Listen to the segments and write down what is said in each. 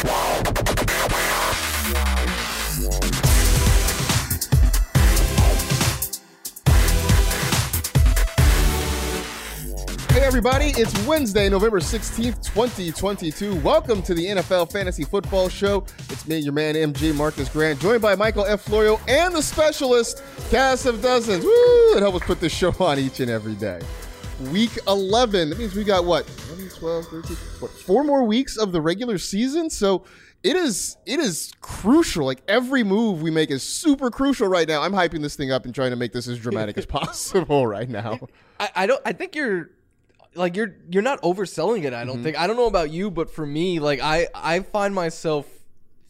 Hey everybody, it's Wednesday, November 16th, 2022. Welcome to the NFL Fantasy Football Show. It's me, your man MG Marcas Grant, joined by Michael F. Florio and the specialist, Cass of Dozens. Woo! That help us put this show on each and every day. Week 11. That means we got what? 11, 12, 13, what? Four more weeks of the regular season. So it is it is crucial. Like every move we make is super crucial right now. I'm hyping this thing up and trying to make this as dramatic as possible right now. I, I don't. I think you're like you're you're not overselling it. I don't mm-hmm. think. I don't know about you, but for me, like I I find myself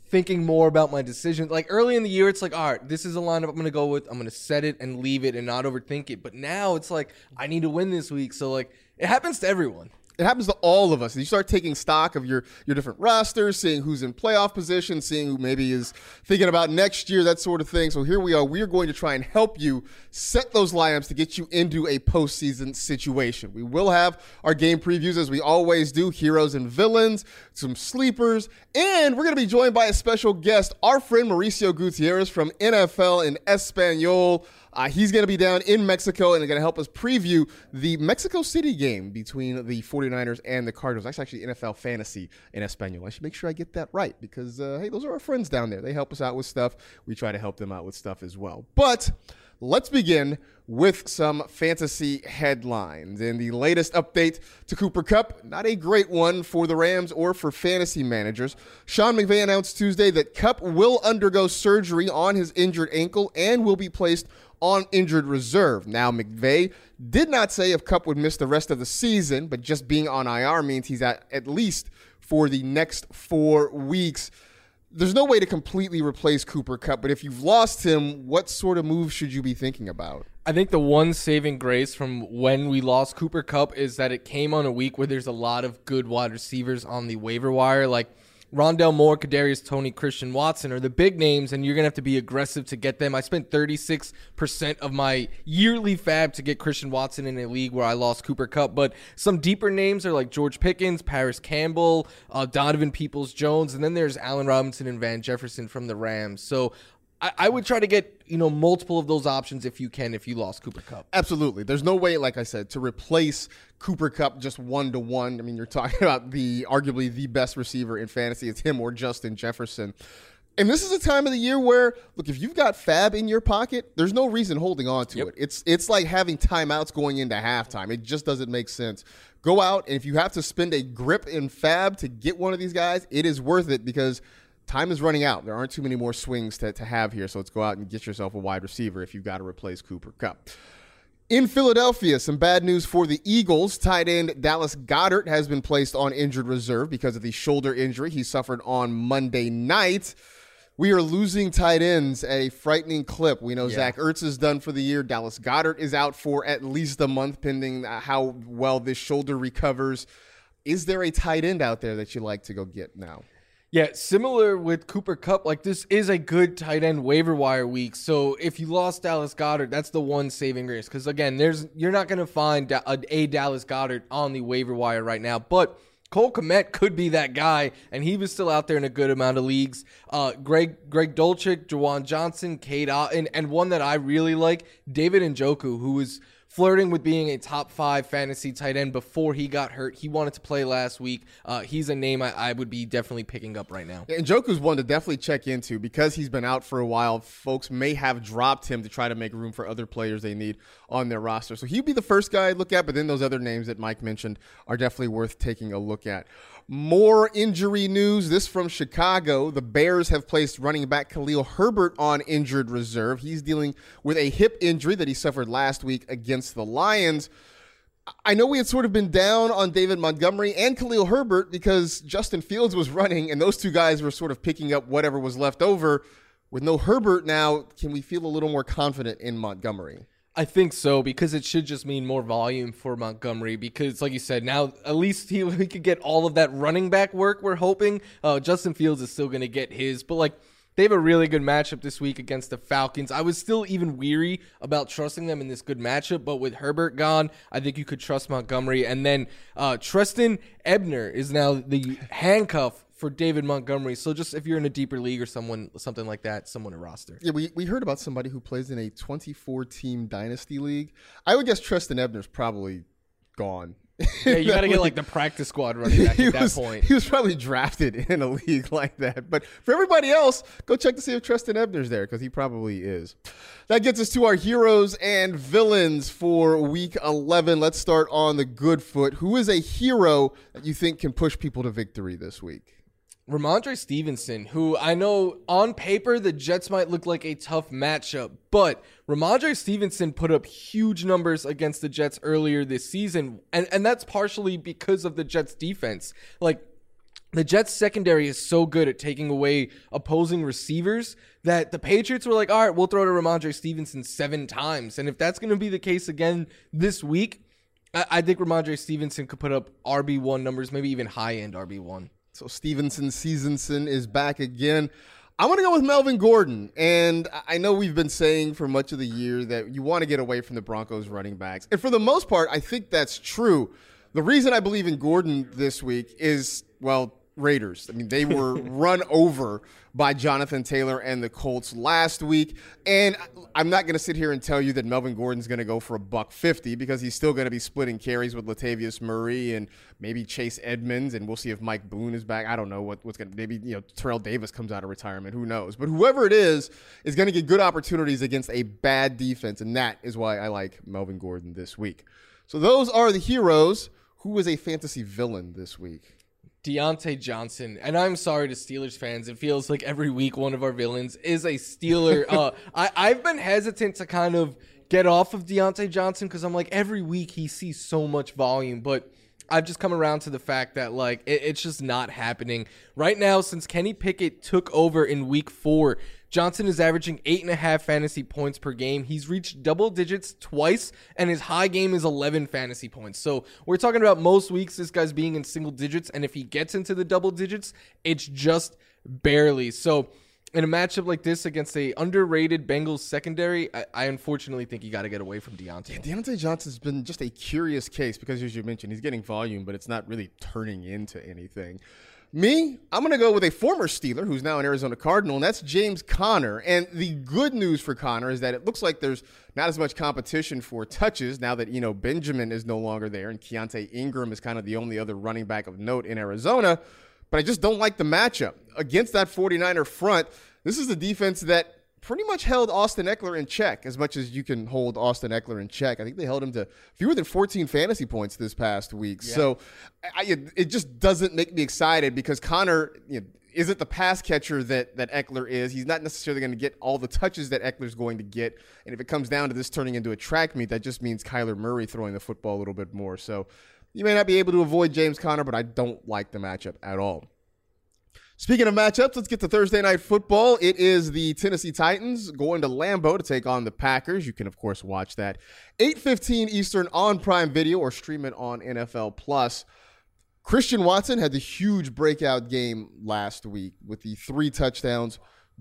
thinking more about my decisions. Like early in the year, it's like, all right, this is a lineup I'm gonna go with. I'm gonna set it and leave it and not overthink it. But now it's like I need to win this week. So like it happens to everyone. It happens to all of us. You start taking stock of your your different rosters, seeing who's in playoff position, seeing who maybe is thinking about next year, that sort of thing. So here we are. We are going to try and help you set those lineups to get you into a postseason situation. We will have our game previews as we always do, heroes and villains, some sleepers, and we're going to be joined by a special guest, our friend Mauricio Gutierrez from NFL in Espanol. Uh, he's going to be down in Mexico and going to help us preview the Mexico City game between the 49ers and the Cardinals. That's actually NFL fantasy in Espanol. I should make sure I get that right because, uh, hey, those are our friends down there. They help us out with stuff. We try to help them out with stuff as well. But let's begin with some fantasy headlines. And the latest update to Cooper Kupp, not a great one for the Rams or for fantasy managers. Sean McVay announced Tuesday that Kupp will undergo surgery on his injured ankle and will be placed on injured reserve. Now, McVay did not say if Kupp would miss the rest of the season, but just being on IR means he's at at least for the next four weeks. There's no way to completely replace Cooper Kupp, but if you've lost him, what sort of move should you be thinking about? I think the one saving grace from when we lost Cooper Kupp is that it came on a week where there's a lot of good wide receivers on the waiver wire. Like Rondale Moore, Kadarius Toney, Christian Watson are the big names, and you're gonna have to be aggressive to get them. I spent 36 percent of my yearly FAAB to get Christian Watson in a league where I lost Cooper Kupp, but some deeper names are like George Pickens, Parris Campbell, uh, Donovan Peoples Jones, and then there's Allen Robinson and Van Jefferson from the Rams. So I, I would try to get you know multiple of those options if you can if you lost Cooper Kupp. Absolutely. There's no way, like I said, to replace Cooper Kupp just one to one. I mean, you're talking about the arguably the best receiver in fantasy. It's him or Justin Jefferson. And this is a time of the year where, look, if you've got FAAB in your pocket, there's no reason holding on to it. It's it's like having timeouts going into halftime. It just doesn't make sense. Go out and if you have to spend a grip in FAAB to get one of these guys, it is worth it because time is running out. There aren't too many more swings to, to have here. So let's go out and get yourself a wide receiver if you've got to replace Cooper Kupp. In Philadelphia, some bad news for the Eagles. Tight end Dallas Goedert has been placed on injured reserve because of the shoulder injury he suffered on Monday night. We are losing tight ends at a frightening clip. We know Zach Ertz is done for the year. Dallas Goedert is out for at least a month, pending uh, how well this shoulder recovers. Is there a tight end out there that you like to go get now? Yeah, similar with Cooper Kupp, like this is a good tight end waiver wire week. So if you lost Dallas Goedert, that's the one saving grace. Because again, there's you're not going to find a, Dallas Goedert on the waiver wire right now, but. Cole Kmet could be that guy, and he was still out there in a good amount of leagues. Uh, Greg Greg Dulcich, Juwan Johnson, Cade Otton, and one that I really like, David Njoku, who was flirting with being a top five fantasy tight end before he got hurt. He wanted to play last week. Uh, he's a name I, I, would be definitely picking up right now. And Joku's one to definitely check into because he's been out for a while. Folks may have dropped him to try to make room for other players they need on their roster. So he'd be the first guy I'd look at, but then those other names that Mike mentioned are definitely worth taking a look at. More injury news. This from Chicago. The Bears have placed running back Khalil Herbert on injured reserve. He's dealing with a hip injury that he suffered last week against the Lions. I know we had sort of been down on David Montgomery and Khalil Herbert because Justin Fields was running and those two guys were sort of picking up whatever was left over. With no Herbert now, can we feel a little more confident in Montgomery? I think so because it should just mean more volume for Montgomery. Because, like you said, now at least he, could get all of that running back work. We're hoping uh, Justin Fields is still going to get his, but like they have a really good matchup this week against the Falcons. I was still even weary about trusting them in this good matchup, but with Herbert gone, I think you could trust Montgomery. And then uh, Trestan Ebner is now the handcuff for David Montgomery. So just if you're in a deeper league or someone something like that, someone to roster. Yeah, we, we heard about somebody who plays in a 24 team dynasty league. I would guess Trestan Ebner's probably gone. Yeah, you got to get like the practice squad running back at that point. He was probably drafted in a league like that. But for everybody else, go check to see if Trestan Ebner's there because he probably is. That gets us to our heroes and villains for week 11. Let's start on the good foot. Who is a hero that you think can push people to victory this week? Rhamondre Stevenson, who I know on paper the Jets might look like a tough matchup, but Rhamondre Stevenson put up huge numbers against the Jets earlier this season, and, and that's partially because of the Jets defense. Like the Jets secondary is so good at taking away opposing receivers that the Patriots were like, all right, we'll throw to Rhamondre Stevenson seven times. And if that's going to be the case again this week, I, I think Rhamondre Stevenson could put up RB1 numbers, maybe even high end RB1. So Stevenson Seasonson is back again. I'm going to go with Melvin Gordon. And I know we've been saying for much of the year that you want to get away from the Broncos running backs. And for the most part, I think that's true. The reason I believe in Gordon this week is, well, Raiders. I mean, they were run over by Jonathan Taylor and the Colts last week. And I'm not going to sit here and tell you that Melvin Gordon's going to go for a buck 50 because he's still going to be splitting carries with Latavius Murray and maybe Chase Edmonds. And we'll see if Mike Boone is back. I don't know what, what's going to, maybe, you know, Terrell Davis comes out of retirement. Who knows? But whoever it is, is going to get good opportunities against a bad defense. And that is why I like Melvin Gordon this week. So those are the heroes. Who is a fantasy villain this week? Diontae Johnson, and I'm sorry to Steelers fans. It feels like every week one of our villains is a Steeler. uh, I, I've been hesitant to kind of get off of Diontae Johnson because I'm like every week he sees so much volume, but I've just come around to the fact that like it, it's just not happening right now. Since Kenny Pickett took over in Week Four, Johnson is averaging eight and a half fantasy points per game. He's reached double digits twice, and his high game is 11 fantasy points. So we're talking about most weeks this guy's being in single digits, and if he gets into the double digits, it's just barely. So in a matchup like this against a underrated Bengals secondary, I, I unfortunately think you got to get away from Diontae. Diontae Johnson's been just a curious case because, as you mentioned, he's getting volume, but it's not really turning into anything. Me, I'm going to go with a former Steeler who's now an Arizona Cardinal, and that's James Conner. And the good news for Conner is that it looks like there's not as much competition for touches now that, you know, Benjamin is no longer there and Keaontay Ingram is kind of the only other running back of note in Arizona. But I just don't like the matchup. Against that 49er front, this is a defense that pretty much held Austin Ekeler in check as much as you can hold Austin Ekeler in check. I think they held him to fewer than 14 fantasy points this past week. Yeah. So I, it just doesn't make me excited because Conner you know, isn't the pass catcher that that Ekeler is. He's not necessarily going to get all the touches that Ekeler's going to get. And if it comes down to this turning into a track meet, that just means Kyler Murray throwing the football a little bit more. So you may not be able to avoid James Conner, but I don't like the matchup at all. Speaking of matchups, let's get to Thursday night football. It is the Tennessee Titans going to Lambeau to take on the Packers. You can of course watch that 8:15 Eastern on Prime Video or stream it on NFL Plus. Christian Watson had the huge breakout game last week with the three touchdowns.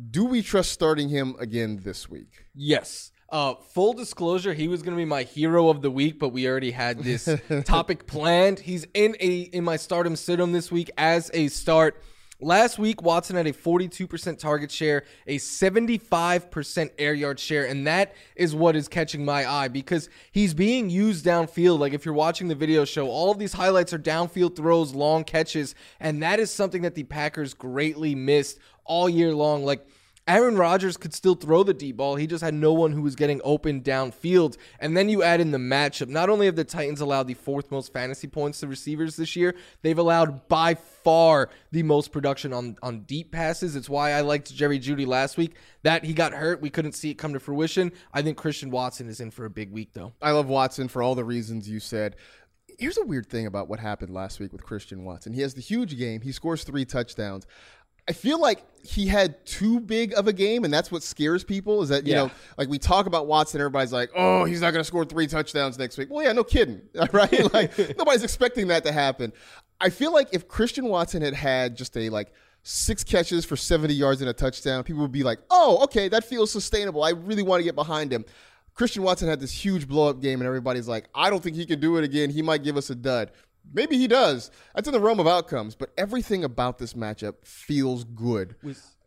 Do we trust starting him again this week? Yes. Uh, full disclosure, he was going to be my hero of the week, but we already had this topic planned. He's in a in my stardom situm this week as a start. Last week, Watson had a 42% target share, a 75% air yard share, and that is what is catching my eye because he's being used downfield. Like if you're watching the video show, all of these highlights are downfield throws, long catches, and that is something that the Packers greatly missed all year long. Like Aaron Rodgers could still throw the deep ball. He just had no one who was getting open downfield. And then you add in the matchup. Not only have the Titans allowed the fourth most fantasy points to receivers this year, they've allowed by far the most production on, on deep passes. It's why I liked Jerry Jeudy last week. That he got hurt. We couldn't see it come to fruition. I think Christian Watson is in for a big week, though. I love Watson for all the reasons you said here's a weird thing about what happened last week with Christian Watson. He has the huge game. He scores three touchdowns. I feel like he had too big of a game, and that's what scares people. Is that you yeah. know, like we talk about Watson, everybody's like, "Oh, he's not going to score three touchdowns next week." Well, yeah, no kidding, right? like nobody's expecting that to happen. I feel like if Christian Watson had had just a like six catches for 70 yards and a touchdown, people would be like, "Oh, okay, that feels sustainable. I really want to get behind him." Christian Watson had this huge blow up game, and everybody's like, "I don't think he can do it again. He might give us a dud." Maybe he does. That's in the realm of outcomes, but everything about this matchup feels good.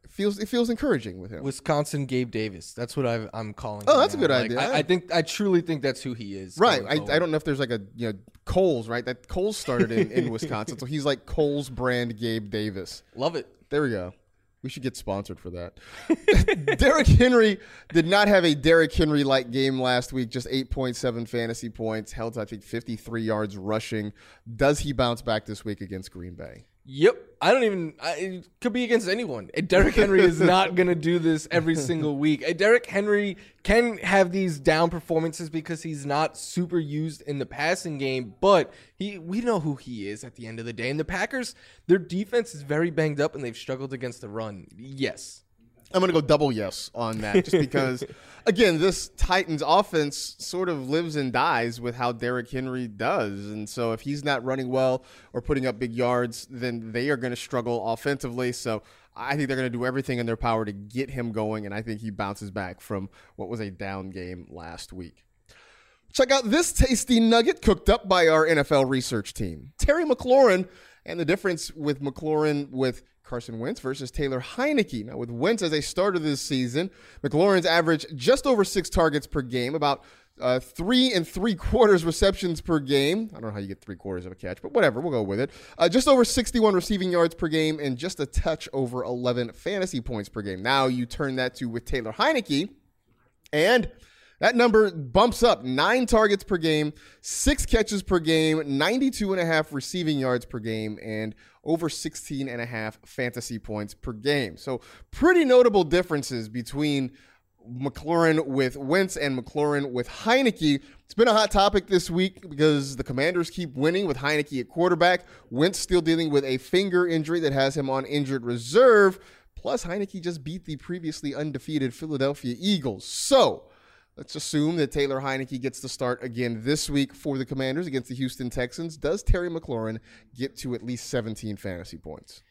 Feels it feels encouraging with him. Wisconsin Gabe Davis. That's what i am calling. Oh, that's now. a good like, idea. I, I, think I truly think that's who he is. Right. I, I, don't know if there's like a you know Kohl's right. That Kohl's started in, in Wisconsin, so he's like Kohl's brand Gabe Davis. Love it. There we go. We should get sponsored for that. Derrick Henry did not have a Derrick Henry like game last week, just 8.7 fantasy points, held, I think, 53 yards rushing. Does he bounce back this week against Green Bay? Yep. I don't even. I, it could be against anyone. Derrick Henry is not going to do this every single week. Derrick Henry can have these down performances because he's not super used in the passing game, but he we know who he is at the end of the day. And the Packers, their defense is very banged up and they've struggled against the run. Yes. I'm going to go double yes on that just because, again, this Titans offense sort of lives and dies with how Derrick Henry does. And so if he's not running well or putting up big yards, then they are going to struggle offensively. So I think they're going to do everything in their power to get him going. And I think he bounces back from what was a down game last week. Check out this tasty nugget cooked up by our NFL research team. Terry McLaurin and the difference with McLaurin with Carson Wentz versus Taylor Heinicke. Now, with Wentz as a starter this season, McLaurin's averaged just over six targets per game, about uh, three and three quarters receptions per game. I don't know how you get three quarters of a catch, but whatever, we'll go with it. Uh, just over 61 receiving yards per game and just a touch over 11 fantasy points per game. Now you turn that to with Taylor Heinicke, and that number bumps up nine targets per game, six catches per game, 92 and a half receiving yards per game, and over 16 and a half fantasy points per game. So pretty notable differences between McLaurin with Wentz and McLaurin with Heinicke. It's been a hot topic this week because the Commanders keep winning with Heinicke at quarterback. Wentz still dealing with a finger injury that has him on injured reserve. Plus, Heinicke just beat the previously undefeated Philadelphia Eagles. So, let's assume that Taylor Heinicke gets the start again this week for the Commanders against the Houston Texans. Does Terry McLaurin get to at least 17 fantasy points?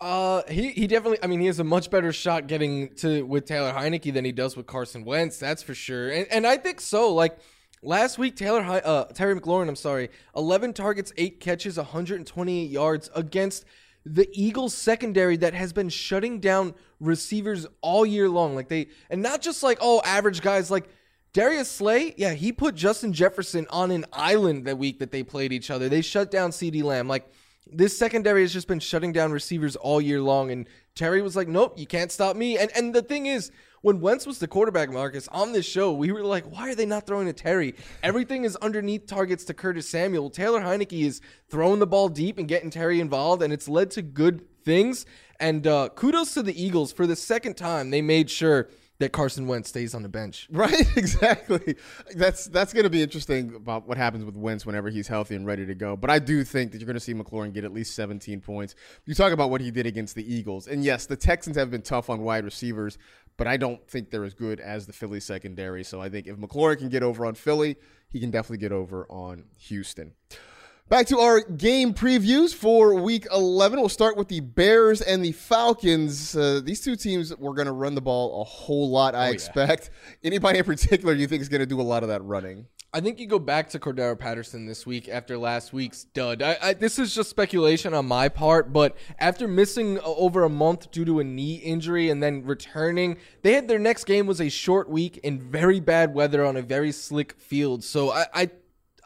Uh, he he definitely. I mean, he has a much better shot getting to with Taylor Heinicke than he does with Carson Wentz. That's for sure. And and I think so. Like last week, Taylor uh Terry McLaurin. I'm sorry, 11 targets, eight catches, 128 yards against the Eagles secondary that has been shutting down receivers all year long. Like they and not just like oh average guys like. Darius Slay, yeah, he put Justin Jefferson on an island that week that they played each other. They shut down CeeDee Lamb. Like this secondary has just been shutting down receivers all year long. And Terry was like, nope, you can't stop me. And and the thing is, when Wentz was the quarterback, Marcus, on this show, we were like, why are they not throwing to Terry? Everything is underneath targets to Curtis Samuel. Taylor Heinicke is throwing the ball deep and getting Terry involved, and it's led to good things. And uh, kudos to the Eagles for the second time. They made sure that Carson Wentz stays on the bench. Right, exactly. That's that's going to be interesting about what happens with Wentz whenever he's healthy and ready to go. But I do think that you're going to see McLaurin get at least 17 points. You talk about what he did against the Eagles, and yes, the Texans have been tough on wide receivers, but I don't think they're as good as the Philly secondary. So I think if McLaurin can get over on Philly, he can definitely get over on Houston. Back to our game previews for week 11. We'll start with the Bears and the Falcons. Uh, these two teams were going to run the ball a whole lot, I Oh, yeah. expect. Anybody in particular you think is going to do a lot of that running? I think you go back to Cordarrelle Patterson this week after last week's dud. I, I, this is just speculation on my part, but after missing over a month due to a knee injury and then returning, they had their next game was a short week in very bad weather on a very slick field. So I, I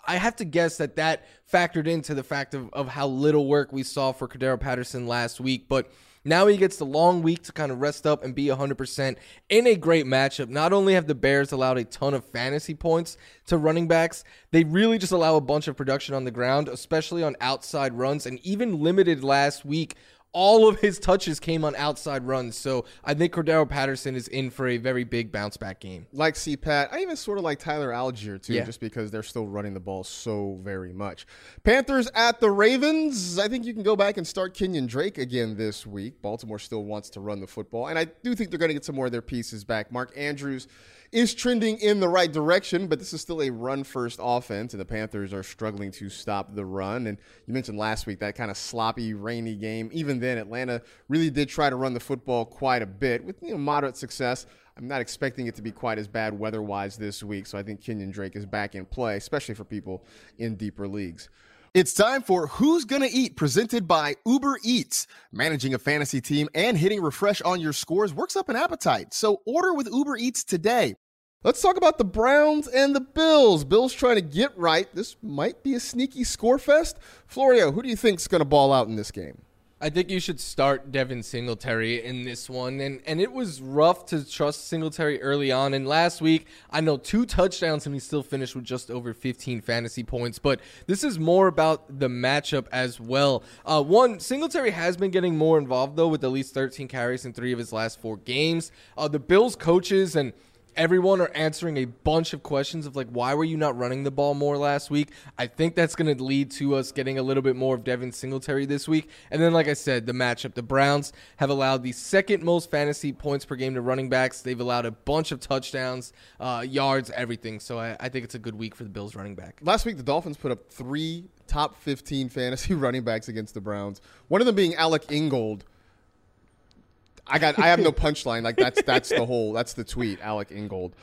I have to guess that that factored into the fact of, of how little work we saw for Cordarrelle Patterson last week. But now he gets the long week to kind of rest up and be 100% in a great matchup. Not only have the Bears allowed a ton of fantasy points to running backs, they really just allow a bunch of production on the ground, especially on outside runs, and even limited last week. All of his touches came on outside runs. So I think Cordarrelle Patterson is in for a very big bounce back game. Like CPAT, I even sort of like Tyler Allgeier too, Yeah. just because they're still running the ball so very much. Panthers at the Ravens. I think you can go back and start Kenyan Drake again this week. Baltimore still wants to run the football, and I do think they're going to get some more of their pieces back. Mark Andrews is trending in the right direction, but this is still a run first offense, and the Panthers are struggling to stop the run. And you mentioned last week that kind of sloppy, rainy game. Even then, Atlanta really did try to run the football quite a bit with you know, moderate success. I'm not expecting it to be quite as bad weather wise this week, so I think Kenyan Drake is back in play, especially for people in deeper leagues. It's time for Who's Gonna Eat, presented by Uber Eats. Managing a fantasy team and hitting refresh on your scores works up an appetite, so order with Uber Eats today. Let's talk about the Browns and the Bills. Bills trying to get right. This might be a sneaky score fest. Florio, who do you think's going to ball out in this game? I think you should start Devin Singletary in this one. And and it was rough to trust Singletary early on. And last week, I know two touchdowns and he still finished with just over 15 fantasy points. But this is more about the matchup as well. Uh, one, Singletary has been getting more involved, though, with at least 13 carries in three of his last four games. Uh, the Bills coaches and everyone are answering a bunch of questions of like why were you not running the ball more last week? I think that's going to lead to us getting a little bit more of devin singletary this week. And then like i said the matchup. The browns have allowed the second most fantasy points per game to running backs. They've allowed a bunch of touchdowns uh, yards everything. So I, I think it's a good week for the bills running back. Last week, the Dolphins put up three top 15 fantasy running backs against the Browns. One of them being Alec Ingold. I got. I have no punchline. Like that's that's the whole. That's the tweet. Alec Ingold.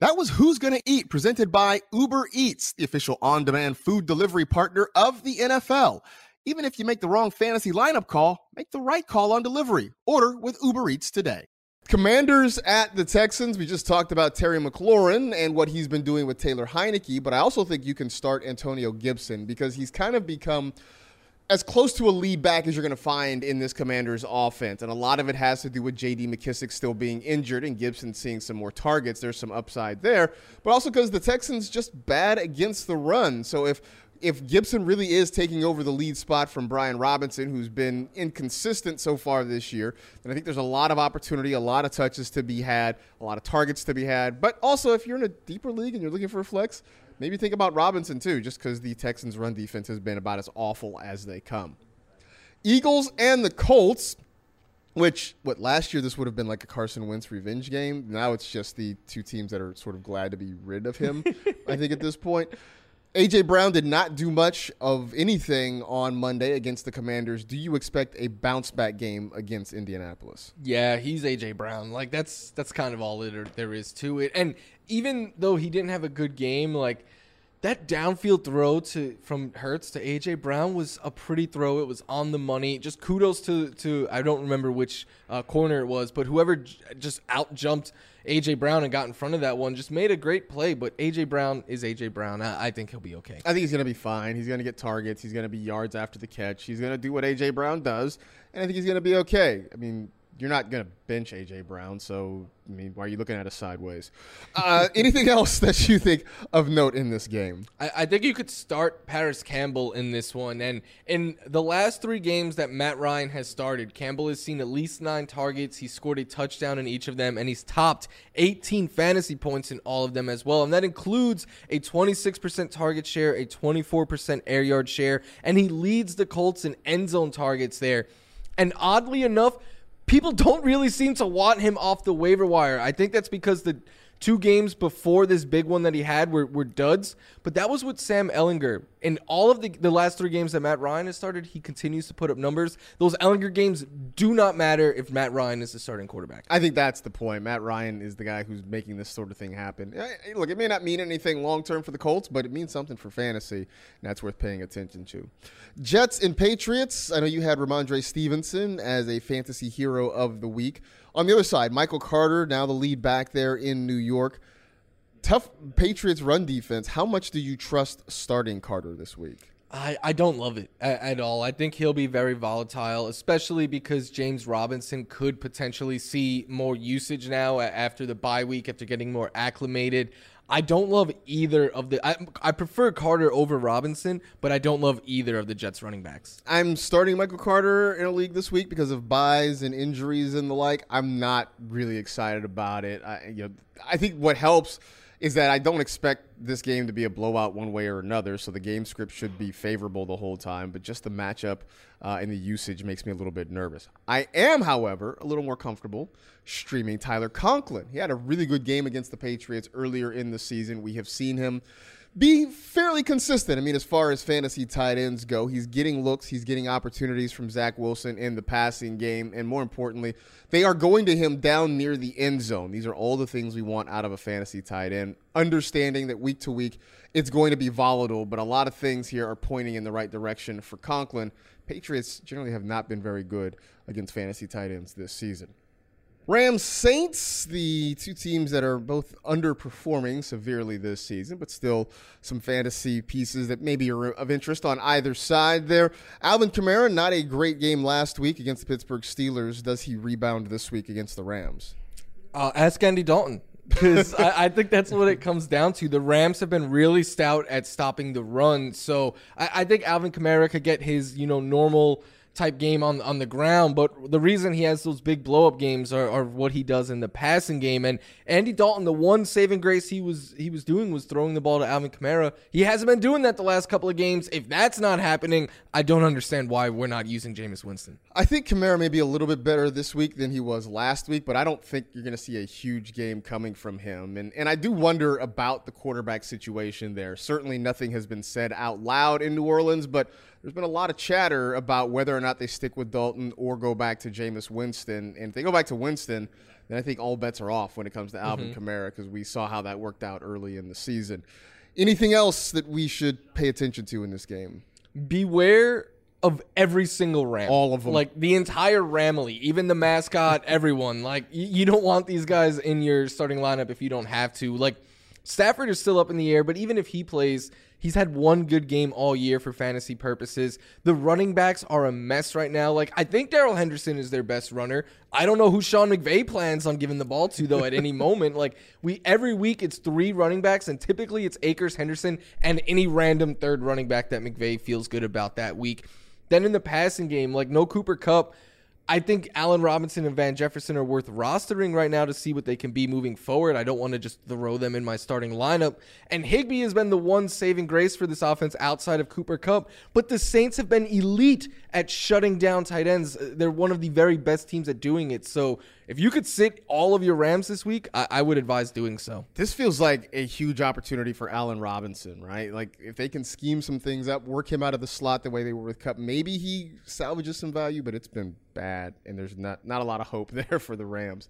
That was Who's Gonna Eat, presented by Uber Eats, the official on-demand food delivery partner of the NFL. Even if you make the wrong fantasy lineup call, make the right call on delivery. Order with Uber Eats today. Commanders at the Texans. We just talked about Terry McLaurin and what he's been doing with Taylor Heinicke, but I also think you can start Antonio Gibson because he's kind of become as close to a lead back as you're going to find in this Commanders offense. And a lot of it has to do with J.D. McKissic still being injured and Gibson seeing some more targets. There's some upside there, but also because the Texans just bad against the run. So if if Gibson really is taking over the lead spot from Brian Robinson, who's been inconsistent so far this year, then I think there's a lot of opportunity, a lot of touches to be had, a lot of targets to be had. But also, if you're in a deeper league and you're looking for a flex, maybe think about Robinson too, just because the Texans' run defense has been about as awful as they come. Eagles and the Colts. Which what last year this would have been like a Carson Wentz revenge game. Now it's just the two teams that are sort of glad to be rid of him. I think at this point. AJ Brown did not do much of anything on Monday against the Commanders. Do you expect a bounce back game against Indianapolis? Yeah, he's AJ Brown. Like that's that's kind of all there is to it. And even though he didn't have a good game, like that downfield throw to from Hurts to AJ Brown was a pretty throw. It was on the money. Just kudos to to I don't remember which uh, corner it was, but whoever j- just out jumped AJ Brown and got in front of that one just made a great play. But AJ Brown is AJ Brown. I, I think he'll be okay. I think he's going to be fine. He's going to get targets. He's going to be yards after the catch. He's going to do what AJ Brown does, and I think he's going to be okay. I mean, you're not going to bench AJ Brown, so I mean, why are you looking at us sideways? Uh, anything else that you think of note in this game? I, I, think you could start Parris Campbell in this one, and in the last three games that Matt Ryan has started, Campbell has seen at least nine targets. He scored a touchdown in each of them, and he's topped 18 fantasy points in all of them as well, and that includes a 26% target share, a 24% air yard share, and he leads the Colts in end zone targets there. And oddly enough people don't really seem to want him off the waiver wire. I think that's because the two games before this big one that he had were, were duds, but that was with Sam Ehlinger. In all of the, the last three games that Matt Ryan has started, he continues to put up numbers. Those Ehlinger games do not matter if Matt Ryan is the starting quarterback. I think that's the point. Matt Ryan is the guy who's making this sort of thing happen. Look, it may not mean anything long term for the Colts, but it means something for fantasy, and that's worth paying attention to. Jets and Patriots. I know you had Rhamondre Stevenson as a fantasy hero of the week. On the other side, Michael Carter, now the lead back there in New York. Tough Patriots run defense. How much do you trust starting Carter this week? I, I don't love it at, at, all. I think he'll be very volatile, especially because James Robinson could potentially see more usage now after the bye week, after getting more acclimated. I don't love either of the. I, I prefer Carter over Robinson, but I don't love either of the Jets running backs. I'm starting Michael Carter in a league this week because of byes and injuries and the like. I'm not really excited about it. I, you know, I think what helps is that I don't expect this game to be a blowout one way or another, so the game script should be favorable the whole time. But just the matchup uh, and the usage makes me a little bit nervous. I am, however, a little more comfortable streaming Tyler Conklin. He had a really good game against the Patriots earlier in the season. We have seen him be fairly consistent. I mean, as far as fantasy tight ends go, he's getting looks, he's getting opportunities from Zach Wilson in the passing game, and more importantly, they are going to him down near the end zone. These are all the things we want out of a fantasy tight end. Understanding that week to week it's going to be volatile, but a lot of things here are pointing in the right direction for Conklin. Patriots generally have not been very good against fantasy tight ends this season. Rams Saints, the two teams that are both underperforming severely this season, but still some fantasy pieces that maybe are of interest on either side there. Alvin Kamara, not a great game last week against the Pittsburgh Steelers. Does he rebound this week against the Rams? Uh, ask Andy Dalton. Because I, I, think that's what it comes down to. The Rams have been really stout at stopping the run, so I, I think Alvin Kamara could get his you know normal type game on on the ground. But the reason he has those big blow up games are, are, what he does in the passing game. And Andy Dalton, the one saving grace he was he was doing was throwing the ball to Alvin Kamara. He hasn't been doing that the last couple of games. If that's not happening, I don't understand why we're not using Jameis Winston. I think Kamara may be a little bit better this week than he was last week, but I don't think you're going to see a huge game coming from him. And and I do wonder about the quarterback situation there. Certainly nothing has been said out loud in New Orleans, but there's been a lot of chatter about whether or not they stick with Dalton or go back to Jameis Winston. And if they go back to Winston, then I think all bets are off when it comes to Alvin mm-hmm. Kamara because we saw how that worked out early in the season. Anything else that we should pay attention to in this game? Beware of every single Ram. All of them. Like the entire Ramily, even the mascot, everyone. Like you don't want these guys in your starting lineup if you don't have to. Like Stafford is still up in the air, but even if he plays, He's had one good game all year for fantasy purposes. The running backs are a mess right now. Like, I think Darrell Henderson is their best runner. I don't know who Sean McVay plans on giving the ball to, though, at any moment. Like, we every week it's three running backs, and typically it's Akers, Henderson, and any random third running back that McVay feels good about that week. Then in the passing game, like, no Cooper Kupp. I think Allen Robinson and Van Jefferson are worth rostering right now to see what they can be moving forward. I don't want to just throw them in my starting lineup. And Higbee has been the one saving grace for this offense outside of Cooper Kupp. But the Saints have been elite at shutting down tight ends. They're one of the very best teams at doing it. So if you could sit all of your Rams this week, I, I would advise doing so. This feels like a huge opportunity for Allen Robinson, right? Like if they can scheme some things up, work him out of the slot the way they were with Kupp, maybe he salvages some value, but it's been bad, and there's not not a lot of hope there for the Rams.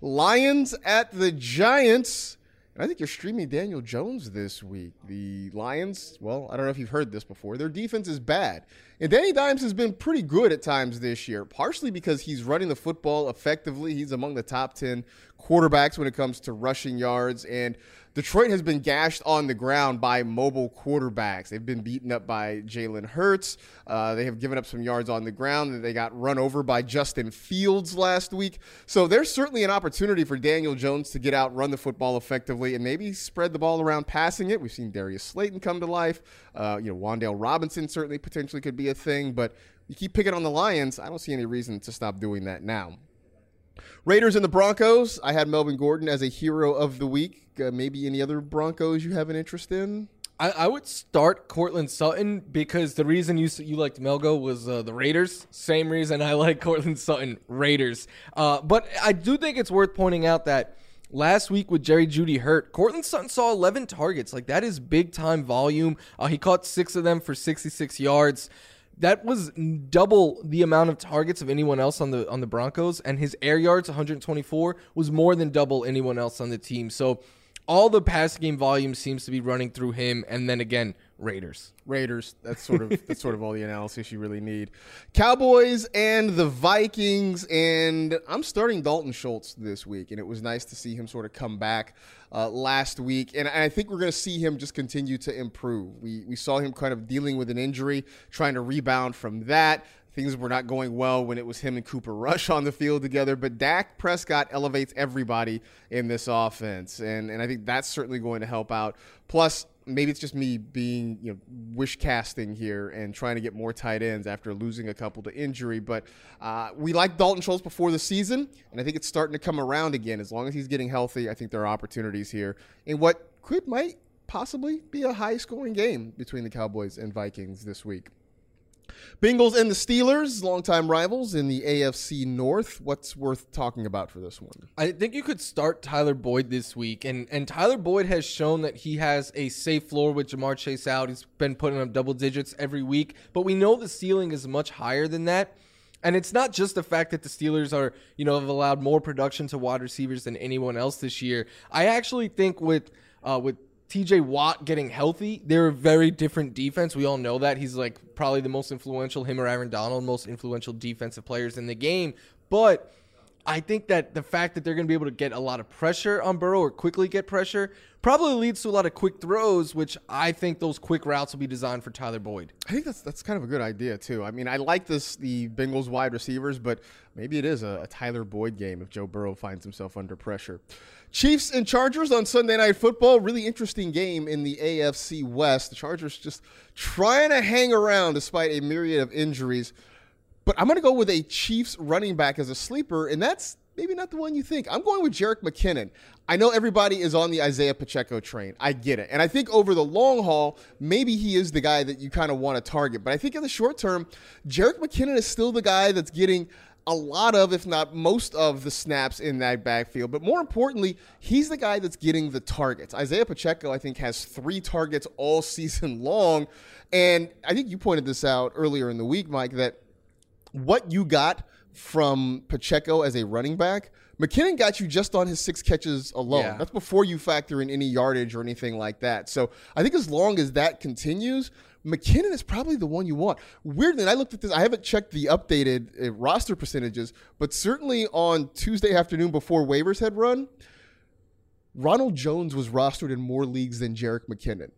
Lions at the Giants. I think you're streaming Daniel Jones this week. The Lions, well, I don't know if you've heard this before. Their defense is bad. And Danny Dimes has been pretty good at times this year, partially because he's running the football effectively. He's among the top 10 quarterbacks when it comes to rushing yards. And Detroit has been gashed on the ground by mobile quarterbacks. They've been beaten up by Jalen Hurts. Uh, they have given up some yards on the ground. They got run over by Justin Fields last week. So there's certainly an opportunity for Daniel Jones to get out, run the football effectively, and maybe spread the ball around passing it. We've seen Darius Slayton come to life. Uh, you know, Wan'Dale Robinson certainly potentially could be a thing, but you keep picking on the Lions. I don't see any reason to stop doing that now. Raiders and the Broncos. I had Melvin Gordon as a hero of the week. Uh, maybe any other Broncos you have an interest in? I, I would start Courtland Sutton because the reason you you liked Melgo was uh, the Raiders. Same reason I like Courtland Sutton, Raiders. Uh, but I do think it's worth pointing out that last week with Jerry Jeudy hurt, Courtland Sutton saw 11 targets. Like that is big time volume. Uh, he caught six of them for 66 yards that was double the amount of targets of anyone else on the on the Broncos, and his air yards, 124, was more than double anyone else on the team. So all the pass game volume seems to be running through him, and then again, Raiders. Raiders. That's sort of that's sort of all the analysis you really need. Cowboys and the Vikings, and I'm starting Dalton Schultz this week, and it was nice to see him sort of come back uh, last week, and I think we're going to see him just continue to improve. We we saw him kind of dealing with an injury, trying to rebound from that. Things were not going well when it was him and Cooper Rush on the field together, but Dak Prescott elevates everybody in this offense, and and I think that's certainly going to help out. Plus, maybe it's just me being you know wish casting here and trying to get more tight ends after losing a couple to injury. But uh, we liked Dalton Schultz before the season, and I think it's starting to come around again. As long as he's getting healthy, I think there are opportunities here in what could might possibly be a high scoring game between the Cowboys and Vikings this week. Bengals and the Steelers, longtime rivals in the AFC North. What's worth talking about for this one? I think you could start Tyler Boyd this week, and and Tyler Boyd has shown that he has a safe floor with Ja'Marr Chase out. He's been putting up double digits every week, but we know the ceiling is much higher than that. And it's not just the fact that the Steelers are, you know, have allowed more production to wide receivers than anyone else this year. I actually think with uh, with TJ Watt getting healthy, they're a very different defense. We all know that. He's like probably the most influential, him or Aaron Donald, most influential defensive players in the game. But I think that the fact that they're going to be able to get a lot of pressure on Burrow or quickly get pressure probably leads to a lot of quick throws, which I think those quick routes will be designed for Tyler Boyd. I think that's that's kind of a good idea too. I mean, I like this the Bengals wide receivers, but maybe it is a, a Tyler Boyd game if Joe Burrow finds himself under pressure. Chiefs and Chargers on Sunday Night Football. Really interesting game in the AFC West. The Chargers just trying to hang around despite a myriad of injuries. But I'm going to go with a Chiefs running back as a sleeper, and that's maybe not the one you think. I'm going with Jerick McKinnon. I know everybody is on the Isaiah Pacheco train. I get it. And I think over the long haul, maybe he is the guy that you kind of want to target. But I think in the short term, Jerick McKinnon is still the guy that's getting a lot of, if not most of, the snaps in that backfield. But more importantly, he's the guy that's getting the targets. Isaiah Pacheco, I think, has three targets all season long. And I think you pointed this out earlier in the week, Mike, that what you got from Pacheco as a running back, McKinnon got you just on his six catches alone. Yeah. That's before you factor in any yardage or anything like that. So I think as long as that continues, McKinnon is probably the one you want. Weirdly, I looked at this. I haven't checked the updated uh, roster percentages, but certainly on Tuesday afternoon before waivers had run, Ronald Jones was rostered in more leagues than Jerick McKinnon.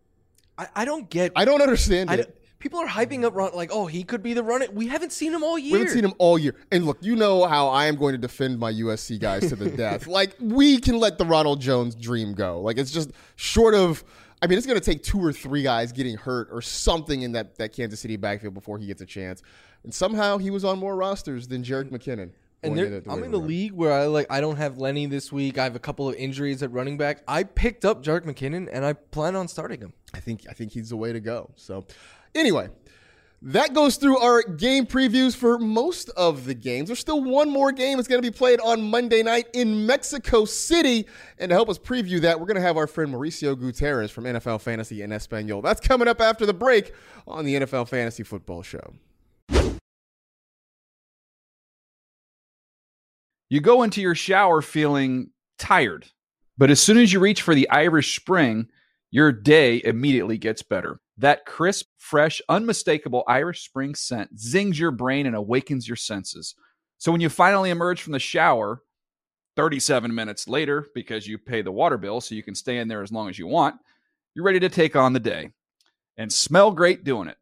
I, I don't get. I don't understand I it. People are hyping up run like, oh, he could be the runner. We haven't seen him all year. We haven't seen him all year. And look, you know how I am going to defend my USC guys to the death. Like, we can let the Ronald Jones dream go. Like, it's just short of. I mean, it's going to take two or three guys getting hurt or something in that, that Kansas City backfield before he gets a chance. and somehow he was on more rosters than Jerick McKinnon. And there, the I'm in the room. league where I like I don't have Lenny this week. I have a couple of injuries at running back. I picked up Jerick McKinnon and I plan on starting him. I think I think he's the way to go. So, anyway, that goes through our game previews for most of the games. There's still one more game that's going to be played on Monday night in Mexico City, and to help us preview that, we're going to have our friend Mauricio Gutierrez from NFL Fantasy in Espanol. That's coming up after the break on the NFL Fantasy Football Show. You go into your shower feeling tired, but as soon as you reach for the Irish Spring, your day immediately gets better. That crisp, fresh, unmistakable Irish Spring scent zings your brain and awakens your senses. So when you finally emerge from the shower, 37 minutes later, because you pay the water bill so you can stay in there as long as you want, you're ready to take on the day and smell great doing it.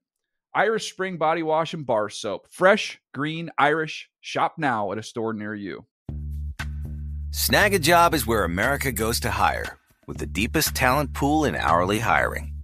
Irish Spring Body Wash and Bar Soap. Fresh, green, Irish. Shop now at a store near you. Snagajob is where America goes to hire, with the deepest talent pool in hourly hiring.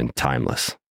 and timeless.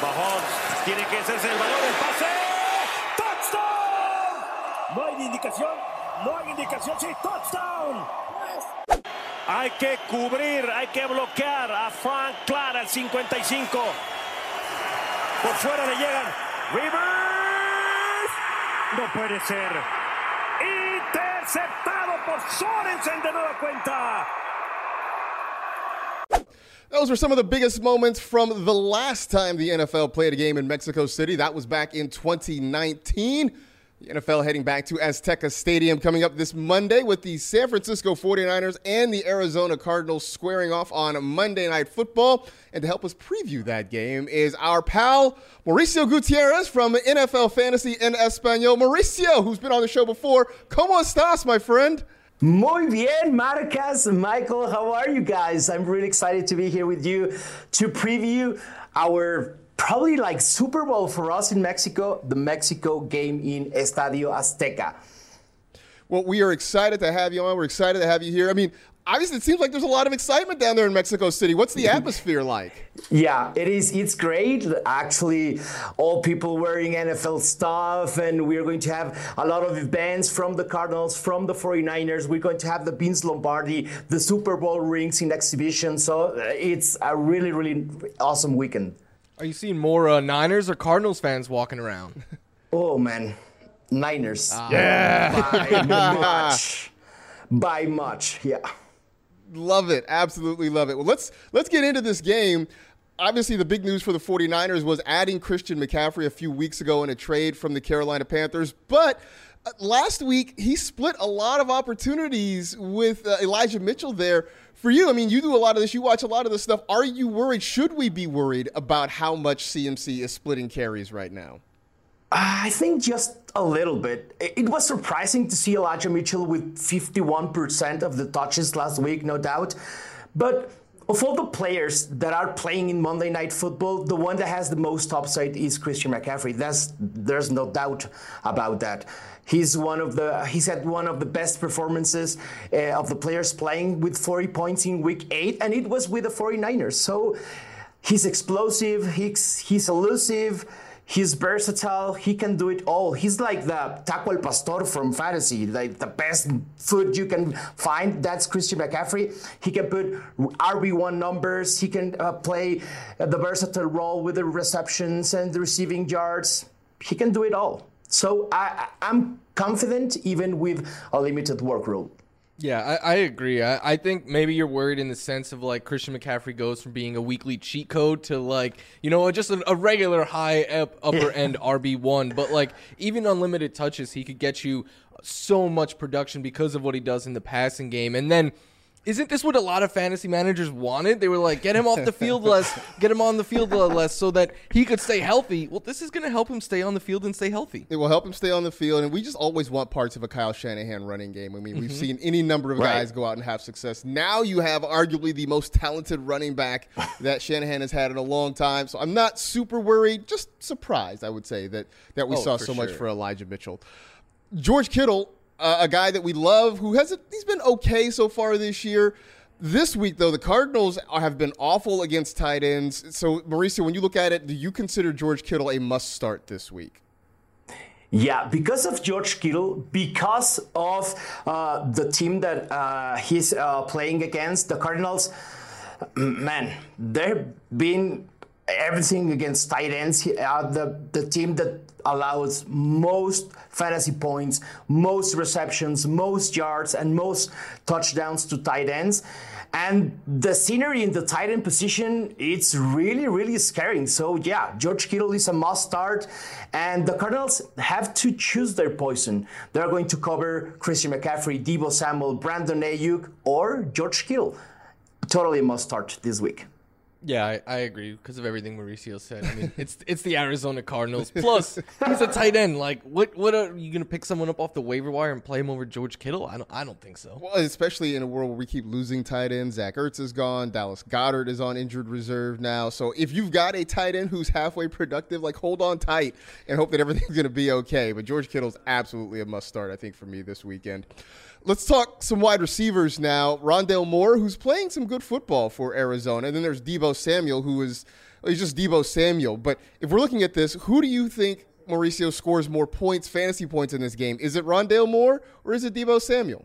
Mahomes tiene que hacerse el balón, el pase. ¡Touchdown! No hay indicación, no hay indicación, sí, touchdown. Hay que cubrir, hay que bloquear a Frank Clark al 55. Por fuera le llegan. Rivers. No puede ser. Interceptado por Sorensen de nueva cuenta. Those were some of the biggest moments from the last time the NFL played a game in Mexico City. That was back in 2019. The NFL heading back to Azteca Stadium coming up this Monday with the San Francisco 49ers and the Arizona Cardinals squaring off on Monday Night Football. And to help us preview that game is our pal Mauricio Gutierrez from NFL Fantasy en Espanol. Mauricio, who's been on the show before. ¿Cómo estás, my friend? Muy bien, Marcas, Michael, how are you guys? I'm really excited to be here with you to preview our probably like Super Bowl for us in Mexico, the Mexico game in Estadio Azteca. Well, we are excited to have you on. We're excited to have you here. I mean, obviously, it seems like there's a lot of excitement down there in Mexico City. What's the atmosphere like? Yeah, it is. It's great. Actually, all people wearing NFL stuff, and we're going to have a lot of events from the Cardinals, from the 49ers. We're going to have the Vince Lombardi, the Super Bowl rings in exhibition. So uh, it's a really, really awesome weekend. Are you seeing more uh, Niners or Cardinals fans walking around? Oh man, Niners. Ah. Yeah. By much. By much. Yeah. Love it. Absolutely love it. Well, let's let's get into this game. Obviously, the big news for the 49ers was adding Christian McCaffrey a few weeks ago in a trade from the Carolina Panthers, but uh, last week he split a lot of opportunities with uh, Elijah Mitchell there. For you, I mean, you do a lot of this, you watch a lot of this stuff. Are you worried? Should we be worried about how much CMC is splitting carries right now? I think just a little bit. It was surprising to see Elijah Mitchell with 51% of the touches last week, no doubt. But of all the players that are playing in Monday Night Football, the one that has the most upside is Christian McCaffrey. That's there's no doubt about that. He's one of the he's had one of the best performances uh, of the players playing with 40 points in week 8 and it was with the 49ers. So he's explosive, he's he's elusive, He's versatile. He can do it all. He's like the taco al pastor from fantasy, like the best food you can find. That's Christian McCaffrey. He can put RB1 numbers. He can uh, play the versatile role with the receptions and the receiving yards. He can do it all. So I, I'm confident even with a limited workload. Yeah, I, I agree. I, I think maybe you're worried in the sense of like Christian McCaffrey goes from being a weekly cheat code to like, you know, just a, a regular high up, upper end RB1. But like, even unlimited touches, he could get you so much production because of what he does in the passing game. And then isn't this what a lot of fantasy managers wanted? They were like, get him off the field less, get him on the field less so that he could stay healthy. Well, this is going to help him stay on the field and stay healthy. It will help him stay on the field, and we just always want parts of a Kyle Shanahan running game. I mean, we've Mhm. seen any number of Right. guys go out and have success. Now you have arguably the most talented running back that Shanahan has had in a long time. So I'm not super worried, just surprised, I would say, that, that we Oh, saw so much for Elijah Mitchell. George Kittle, uh, a guy that we love, who has he's been okay so far this year. This week, though, the Cardinals have been awful against tight ends. So, Mauricio, when you look at it, do you consider George Kittle a must start this week? Yeah, because of George Kittle, because of uh, the team that uh, he's uh, playing against, the Cardinals, man, they've been everything against tight ends. Uh, the, the team that allows most fantasy points, most receptions, most yards, and most touchdowns to tight ends. And the scenery in the tight end position, it's really, really scaring. So yeah, George Kittle is a must start. And the Cardinals have to choose their poison. They're going to cover Christian McCaffrey, Deebo Samuel, Brandon Aiyuk, or George Kittle. Totally must start this week. Yeah, I, I agree because of everything Mauricio said. I mean, it's it's the Arizona Cardinals. Plus, he's a tight end. Like, what what are you gonna pick someone up off the waiver wire and play him over George Kittle? I don't I don't think so. Well, especially in a world where we keep losing tight ends. Zach Ertz is gone. Dallas Goedert is on injured reserve now. So if you've got a tight end who's halfway productive, like hold on tight and hope that everything's to be okay. But George Kittle's absolutely a must start, I think, for me this weekend. Let's talk some wide receivers now. Rondale Moore, who's playing some good football for Arizona. And then there's Deebo Samuel, who is he's just Deebo Samuel. But if we're looking at this, who do you think Mauricio scores more points, fantasy points in this game? Is it Rondale Moore or is it Deebo Samuel?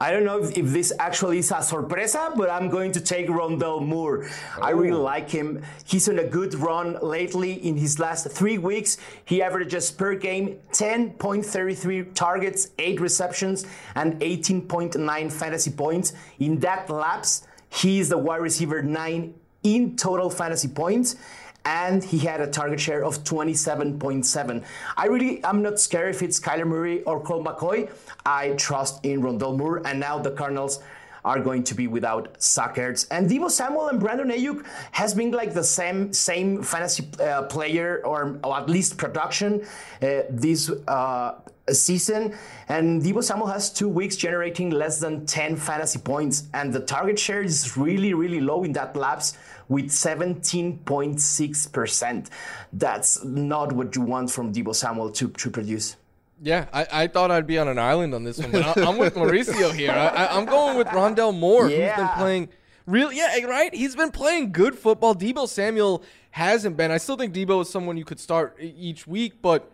I don't know if, if this actually is a sorpresa, but I'm going to take Rondale Moore. I really oh. like him. He's on a good run lately. In his last three weeks, he averages per game 10.33 targets, 8 receptions, and 18.9 fantasy points. In that lapse, he is the wide receiver 9 in total fantasy points and he had a target share of 27.7. I really am not scared if it's Kyler Murray or Colt McCoy. I trust in Rondale Moore, and now the Cardinals are going to be without Zach Ertz. And Deebo Samuel and Brandon Aiyuk has been like the same same fantasy uh, player or, or at least production uh, this uh, season. And Deebo Samuel has two weeks generating less than 10 fantasy points, and the target share is really really low in that lapse with 17.6%. That's not what you want from Deebo Samuel to, to produce. Yeah, I, I thought I'd be on an island on this one, but I, am with Mauricio here. I, am going with Rondale Moore, yeah. who's been playing really, yeah, right. He's been playing good football. Deebo Samuel hasn't been. I still think Deebo is someone you could start each week, but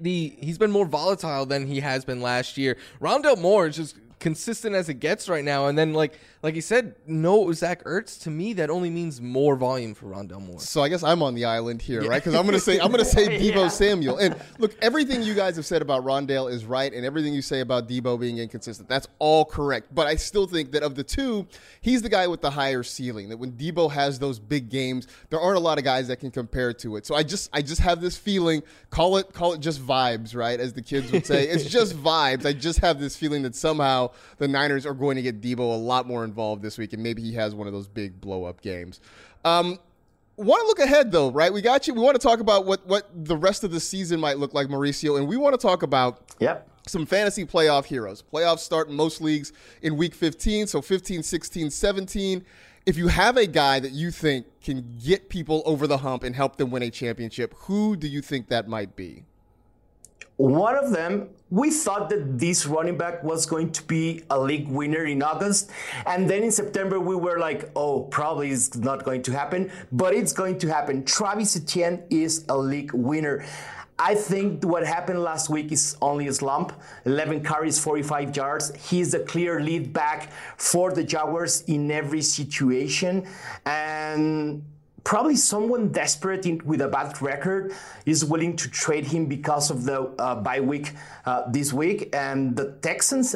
the he's been more volatile than he has been last year. Rondale Moore is just consistent as it gets right now. And then like like he said, no Zach Ertz to me that only means more volume for Rondale Moore. So I guess I'm on the island here, right? Because I'm gonna say I'm gonna say Deebo yeah. Samuel. And look, everything you guys have said about Rondale is right, and everything you say about Deebo being inconsistent, that's all correct. But I still think that of the two, he's the guy with the higher ceiling. That when Deebo has those big games, there aren't a lot of guys that can compare to it. So I just I just have this feeling, call it call it just vibes, right? As the kids would say. it's just vibes. I just have this feeling that somehow the Niners are going to get Deebo a lot more involved this week, and maybe he has one of those big blow up games. Um, want to look ahead though, right? We got you. We want to talk about what what the rest of the season might look like, Mauricio, and we want to talk about yep. some fantasy playoff heroes. Playoffs start in most leagues in week 15, so 15, 16, 17. If you have a guy that you think can get people over the hump and help them win a championship, who do you think that might be? One of them, we thought that this running back was going to be a league winner in August. And then in September, we were like, oh, probably it's not going to happen, but it's going to happen. Travis Etienne is a league winner. I think what happened last week is only a slump. 11 carries, 45 yards. He's a clear lead back for the Jaguars in every situation. And probably someone desperate in, with a bad record is willing to trade him because of the uh, bye week uh, this week. And the Texans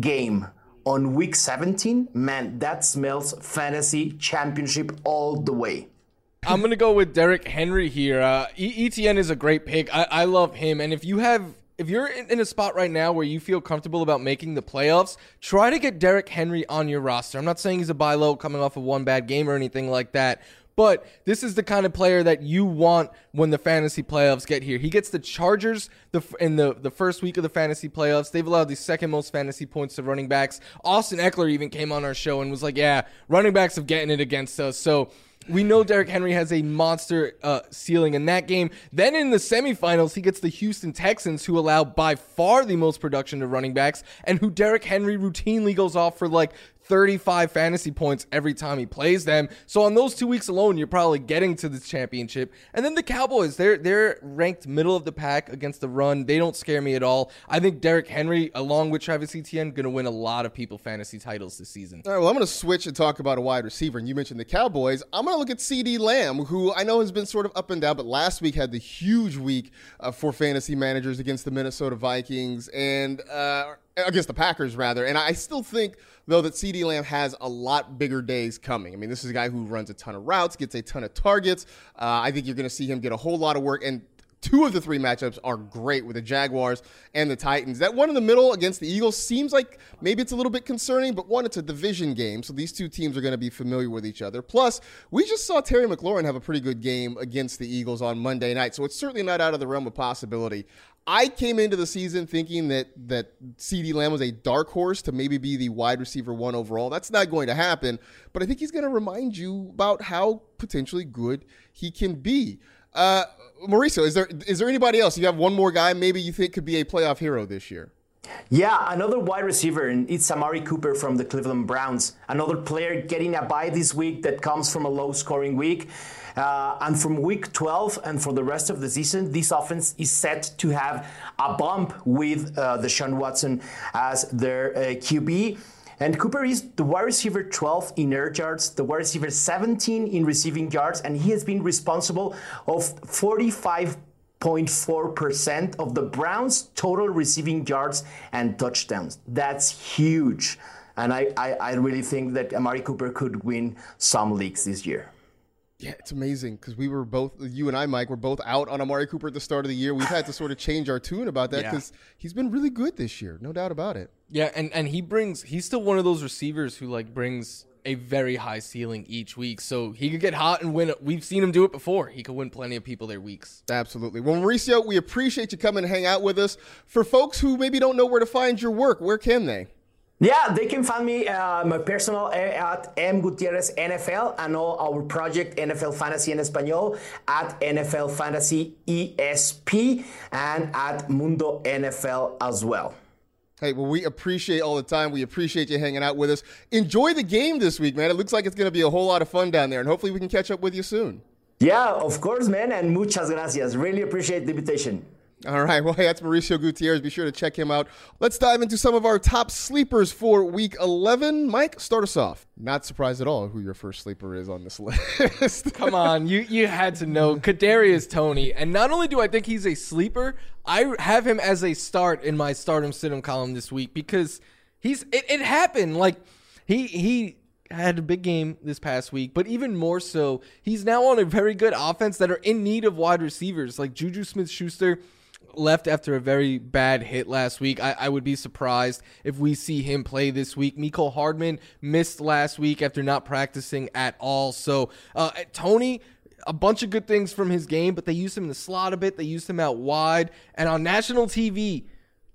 game on week 17, man, that smells fantasy championship all the way. I'm gonna go with Derrick Henry here. Uh, Etienne is a great pick. I, I love him, and if you have if you're in, a spot right now where you feel comfortable about making the playoffs, try to get Derrick Henry on your roster. I'm not saying he's a buy low coming off of one bad game or anything like that, but this is the kind of player that you want when the fantasy playoffs get here. He gets the Chargers the, in the, the first week of the fantasy playoffs. They've allowed the second most fantasy points to running backs. Austin Ekeler even came on our show and was like, yeah, running backs have getting it against us. So we know Derrick Henry has a monster uh, ceiling in that game. Then in the semifinals, he gets the Houston Texans, who allow by far the most production to running backs, and who Derrick Henry routinely goes off for like 35 fantasy points every time he plays them. So on those two weeks alone, you're probably getting to the championship. And then the Cowboys, they're they're ranked middle of the pack against the run. They don't scare me at all. I think Derrick Henry, along with Travis Etienne, going to win a lot of people fantasy titles this season. All right, well, I'm going to switch and talk about a wide receiver. And you mentioned the Cowboys. I'm going to look at CeeDee Lamb, who I know has been sort of up and down, but last week had the huge week uh, for fantasy managers against the Minnesota Vikings and uh, against the Packers, rather. And I still think – though that CeeDee Lamb has a lot bigger days coming. I mean, this is a guy who runs a ton of routes, gets a ton of targets. Uh, I think you're going to see him get a whole lot of work. And two of the three matchups are great with the Jaguars and the Titans. That one in the middle against the Eagles seems like maybe it's a little bit concerning, but one, it's a division game, so these two teams are going to be familiar with each other. Plus, we just saw Terry McLaurin have a pretty good game against the Eagles on Monday night, so it's certainly not out of the realm of possibility. I came into the season thinking that that CeeDee Lamb was a dark horse to maybe be the wide receiver one overall. That's not going to happen, but I think he's going to remind you about how potentially good he can be. Uh, Mauricio, is there is there anybody else? You have one more guy maybe you think could be a playoff hero this year. Yeah, another wide receiver, and it's Amari Cooper from the Cleveland Browns. Another player getting a bye this week that comes from a low scoring week. Uh, and from week 12 and for the rest of the season, this offense is set to have a bump with uh, Deshaun Watson as their uh, QB. And Cooper is the wide receiver 12 in air yards, the wide receiver 17 in receiving yards, and he has been responsible of 45.4% of the Browns' total receiving yards and touchdowns. That's huge. And I, I, I really think that Amari Cooper could win some leagues this year. Yeah, it's amazing because we were both, you and I, Mike, were both out on Amari Cooper at the start of the year. We've had to sort of change our tune about that because yeah. he's been really good this year, no doubt about it. Yeah, and, and he brings, he's still one of those receivers who like brings a very high ceiling each week. So he could get hot and win. We've seen him do it before. He could win plenty of people their weeks. Absolutely. Well, Mauricio, we appreciate you coming and hang out with us. For folks who maybe don't know where to find your work, where can they? Yeah, they can find me uh, my personal at M Gutierrez NFL and all our project NFL Fantasy in Espanol at NFL Fantasy ESP and at Mundo NFL as well. Hey, well, we appreciate all the time. We appreciate you hanging out with us. Enjoy the game this week, man. It looks like it's going to be a whole lot of fun down there, and hopefully we can catch up with you soon. Yeah, of course, man, and muchas gracias. Really appreciate the invitation. All right. Well, hey, that's Mauricio Gutierrez. Be sure to check him out. Let's dive into some of our top sleepers for week 11. Mike, start us off. Not surprised at all who your first sleeper is on this list. Come on. You you had to know. Kadarius Toney. And not only do I think he's a sleeper, I have him as a start in my start 'em sit 'em column this week because he's it, it happened. Like he he had a big game this past week, but even more so, he's now on a very good offense that are in need of wide receivers like Juju Smith Schuster left after a very bad hit last week. I, I, would be surprised if we see him play this week. Mecole Hardman missed last week after not practicing at all. So uh, Toney. A bunch of good things from his game, but they used him in the slot a bit. They used him out wide. And on national TV,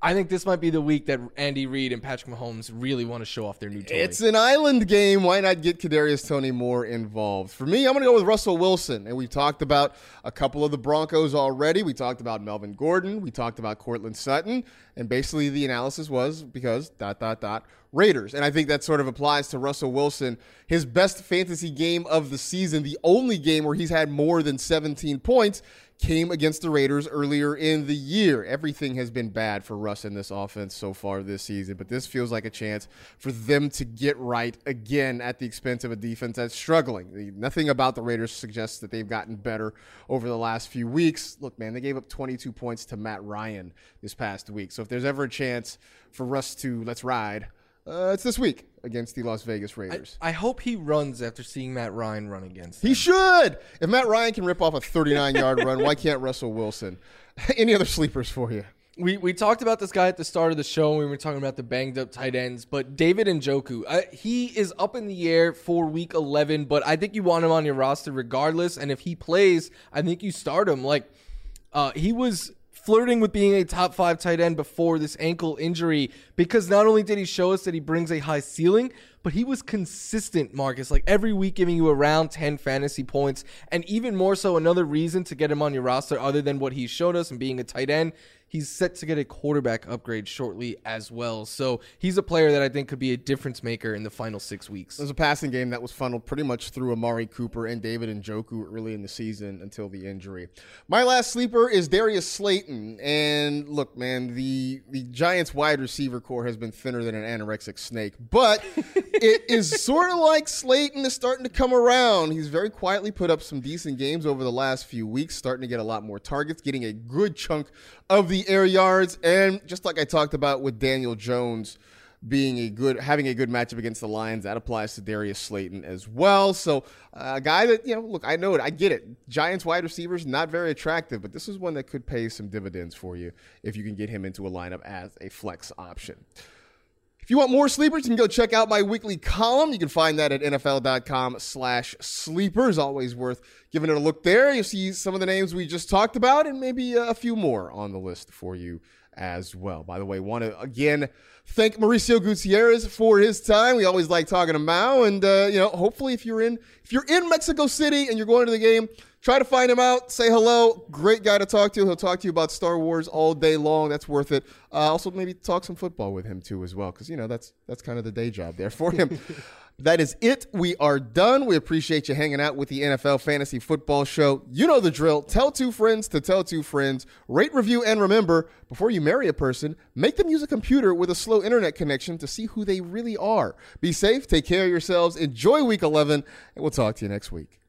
I think this might be the week that Andy Reid and Patrick Mahomes really want to show off their new toy. It's an island game. Why not get Kadarius Toney more involved? For me, I'm going to go with Russell Wilson. And we've talked about a couple of the Broncos already. We talked about Melvin Gordon. We talked about Courtland Sutton. And basically, the analysis was because dot dot dot Raiders. And I think that sort of applies to Russell Wilson. His best fantasy game of the season, the only game where he's had more than 17 points came against the Raiders earlier in the year. Everything has been bad for Russ in this offense so far this season, but this feels like a chance for them to get right again at the expense of a defense that's struggling. Nothing about the Raiders suggests that they've gotten better over the last few weeks. Look, man, they gave up 22 points to Matt Ryan this past week. So if there's ever a chance for Russ to let's ride, uh, it's this week against the Las Vegas Raiders. I, I, hope he runs after seeing Matt Ryan run against. He should. If Matt Ryan can rip off a 39 yard run, why can't Russell Wilson? Any other sleepers for you? We, we talked about this guy at the start of the show. We were talking about the banged up tight ends, but David Njoku, uh, he is up in the air for week 11, but I think you want him on your roster regardless. And if he plays, I think you start him. Like, uh, he was flirting with being a top five tight end before this ankle injury because not only did he show us that he brings a high ceiling, but he was consistent, Marcas, like every week giving you around 10 fantasy points. And even more so, another reason to get him on your roster, other than what he showed us and being a tight end, He's set to get a quarterback upgrade shortly as well. So he's a player that I think could be a difference maker in the final six weeks. There's a passing game that was funneled pretty much through Amari Cooper and David Njoku early in the season until the injury. My last sleeper is Darius Slayton. And look, man, the, the Giants wide receiver core has been thinner than an anorexic snake, but it is sort of like Slayton is starting to come around. He's very quietly put up some decent games over the last few weeks, starting to get a lot more targets, getting a good chunk of the air yards. And just like I talked about with Daniel Jones being a good, having a good matchup against the Lions, that applies to Darius Slayton as well. So uh, a guy that, you know, look, I know it. I get it. Giants wide receivers, not very attractive, but this is one that could pay some dividends for you if you can get him into a lineup as a flex option. If you want more sleepers, you can go check out my weekly column. You can find that at NFL.com slash sleepers. Always worth giving it a look there. You'll see some of the names we just talked about and maybe a few more on the list for you as well. By the way, want to again thank Mauricio Gutierrez for his time. We always like talking to Mao, and uh, you know, hopefully, if you're in if you're in Mexico City and you're going to the game, try to find him out. Say hello. Great guy to talk to. He'll talk to you about Star Wars all day long. That's worth it. Uh, also, maybe talk some football with him too, as well, because you know that's that's kind of the day job there for him. That is it. We are done. We appreciate you hanging out with the NFL Fantasy Football Show. You know the drill. Tell two friends to tell two friends. Rate, review, and remember before you marry a person, make them use a computer with a slow internet connection to see who they really are. Be safe, take care of yourselves, enjoy week 11, and we'll talk to you next week.